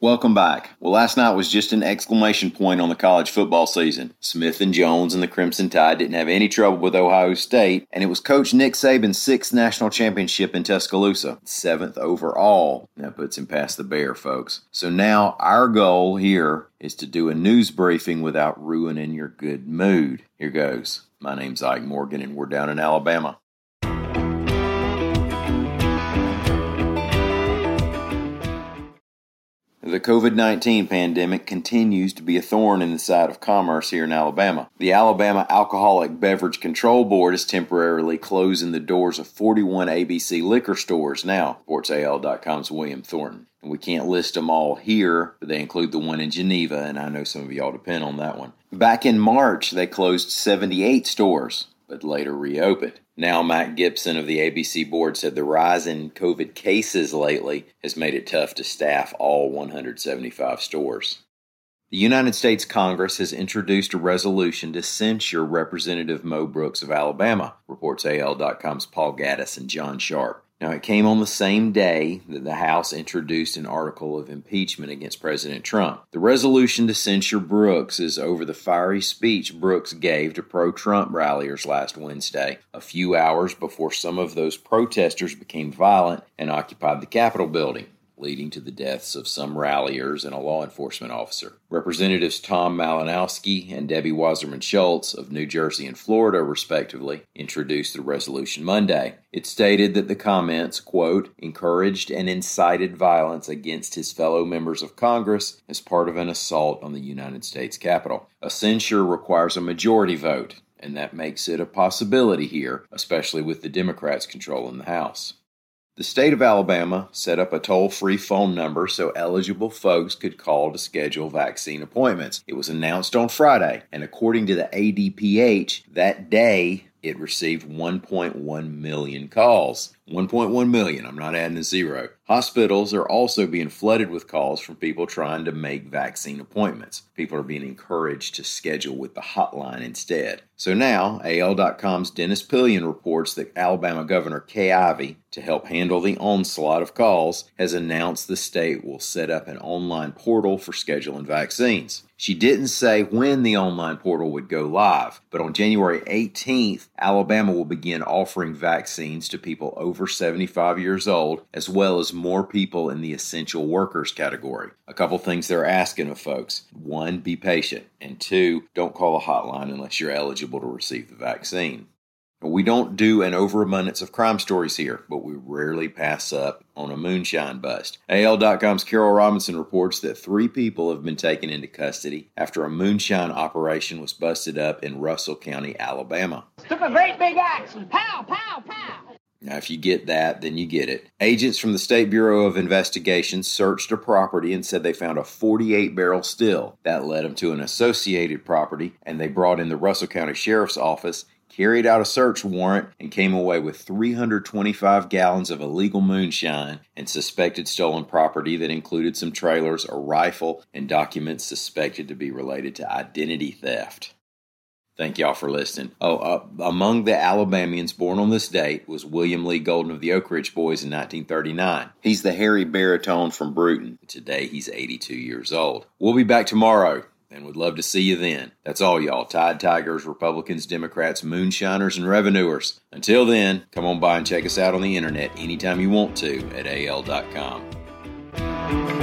Welcome back. Well, last night was just an exclamation point on the college football season. Smith and Jones and the Crimson Tide didn't have any trouble with Ohio State, and it was Coach Nick Saban's sixth national championship in Tuscaloosa, seventh overall. That puts him past the Bear, folks. So now our goal here is to do a news briefing without ruining your good mood. Here goes. My name's Ike Morgan, and we're down in Alabama. The COVID 19 pandemic continues to be a thorn in the side of commerce here in Alabama. The Alabama Alcoholic Beverage Control Board is temporarily closing the doors of 41 ABC liquor stores now, reports AL.com's William Thornton. And we can't list them all here, but they include the one in Geneva, and I know some of y'all depend on that one. Back in March, they closed 78 stores, but later reopened. Now, Matt Gibson of the ABC board said the rise in COVID cases lately has made it tough to staff all 175 stores. The United States Congress has introduced a resolution to censure Representative Mo Brooks of Alabama, reports AL.com's Paul Gattis and John Sharp. Now, it came on the same day that the House introduced an article of impeachment against President Trump. The resolution to censure Brooks is over the fiery speech Brooks gave to pro Trump ralliers last Wednesday, a few hours before some of those protesters became violent and occupied the Capitol building leading to the deaths of some ralliers and a law enforcement officer. Representatives Tom Malinowski and Debbie Wasserman Schultz of New Jersey and Florida, respectively, introduced the resolution Monday. It stated that the comments, quote, encouraged and incited violence against his fellow members of Congress as part of an assault on the United States Capitol. A censure requires a majority vote, and that makes it a possibility here, especially with the Democrats controlling the House. The state of Alabama set up a toll free phone number so eligible folks could call to schedule vaccine appointments. It was announced on Friday, and according to the ADPH, that day it received 1.1 million calls. 1.1 million, I'm not adding a zero. Hospitals are also being flooded with calls from people trying to make vaccine appointments. People are being encouraged to schedule with the hotline instead. So now, AL.com's Dennis Pillion reports that Alabama Governor Kay Ivey, to help handle the onslaught of calls, has announced the state will set up an online portal for scheduling vaccines. She didn't say when the online portal would go live, but on January 18th, Alabama will begin offering vaccines to people over 75 years old, as well as more people in the essential workers category. A couple things they're asking of folks one, be patient, and two, don't call a hotline unless you're eligible to receive the vaccine. We don't do an overabundance of crime stories here, but we rarely pass up on a moonshine bust. AL.com's Carol Robinson reports that three people have been taken into custody after a moonshine operation was busted up in Russell County, Alabama. Took a great big axe pow, pow, pow. Now, if you get that, then you get it. Agents from the State Bureau of Investigation searched a property and said they found a 48 barrel still. That led them to an associated property, and they brought in the Russell County Sheriff's Office carried out a search warrant and came away with 325 gallons of illegal moonshine and suspected stolen property that included some trailers, a rifle, and documents suspected to be related to identity theft. Thank y'all for listening. Oh, uh, among the Alabamians born on this date was William Lee Golden of the Oak Ridge Boys in 1939. He's the hairy baritone from Brewton. Today he's 82 years old. We'll be back tomorrow and would love to see you then. That's all, y'all. Tide Tigers, Republicans, Democrats, moonshiners, and revenuers. Until then, come on by and check us out on the internet anytime you want to at al.com.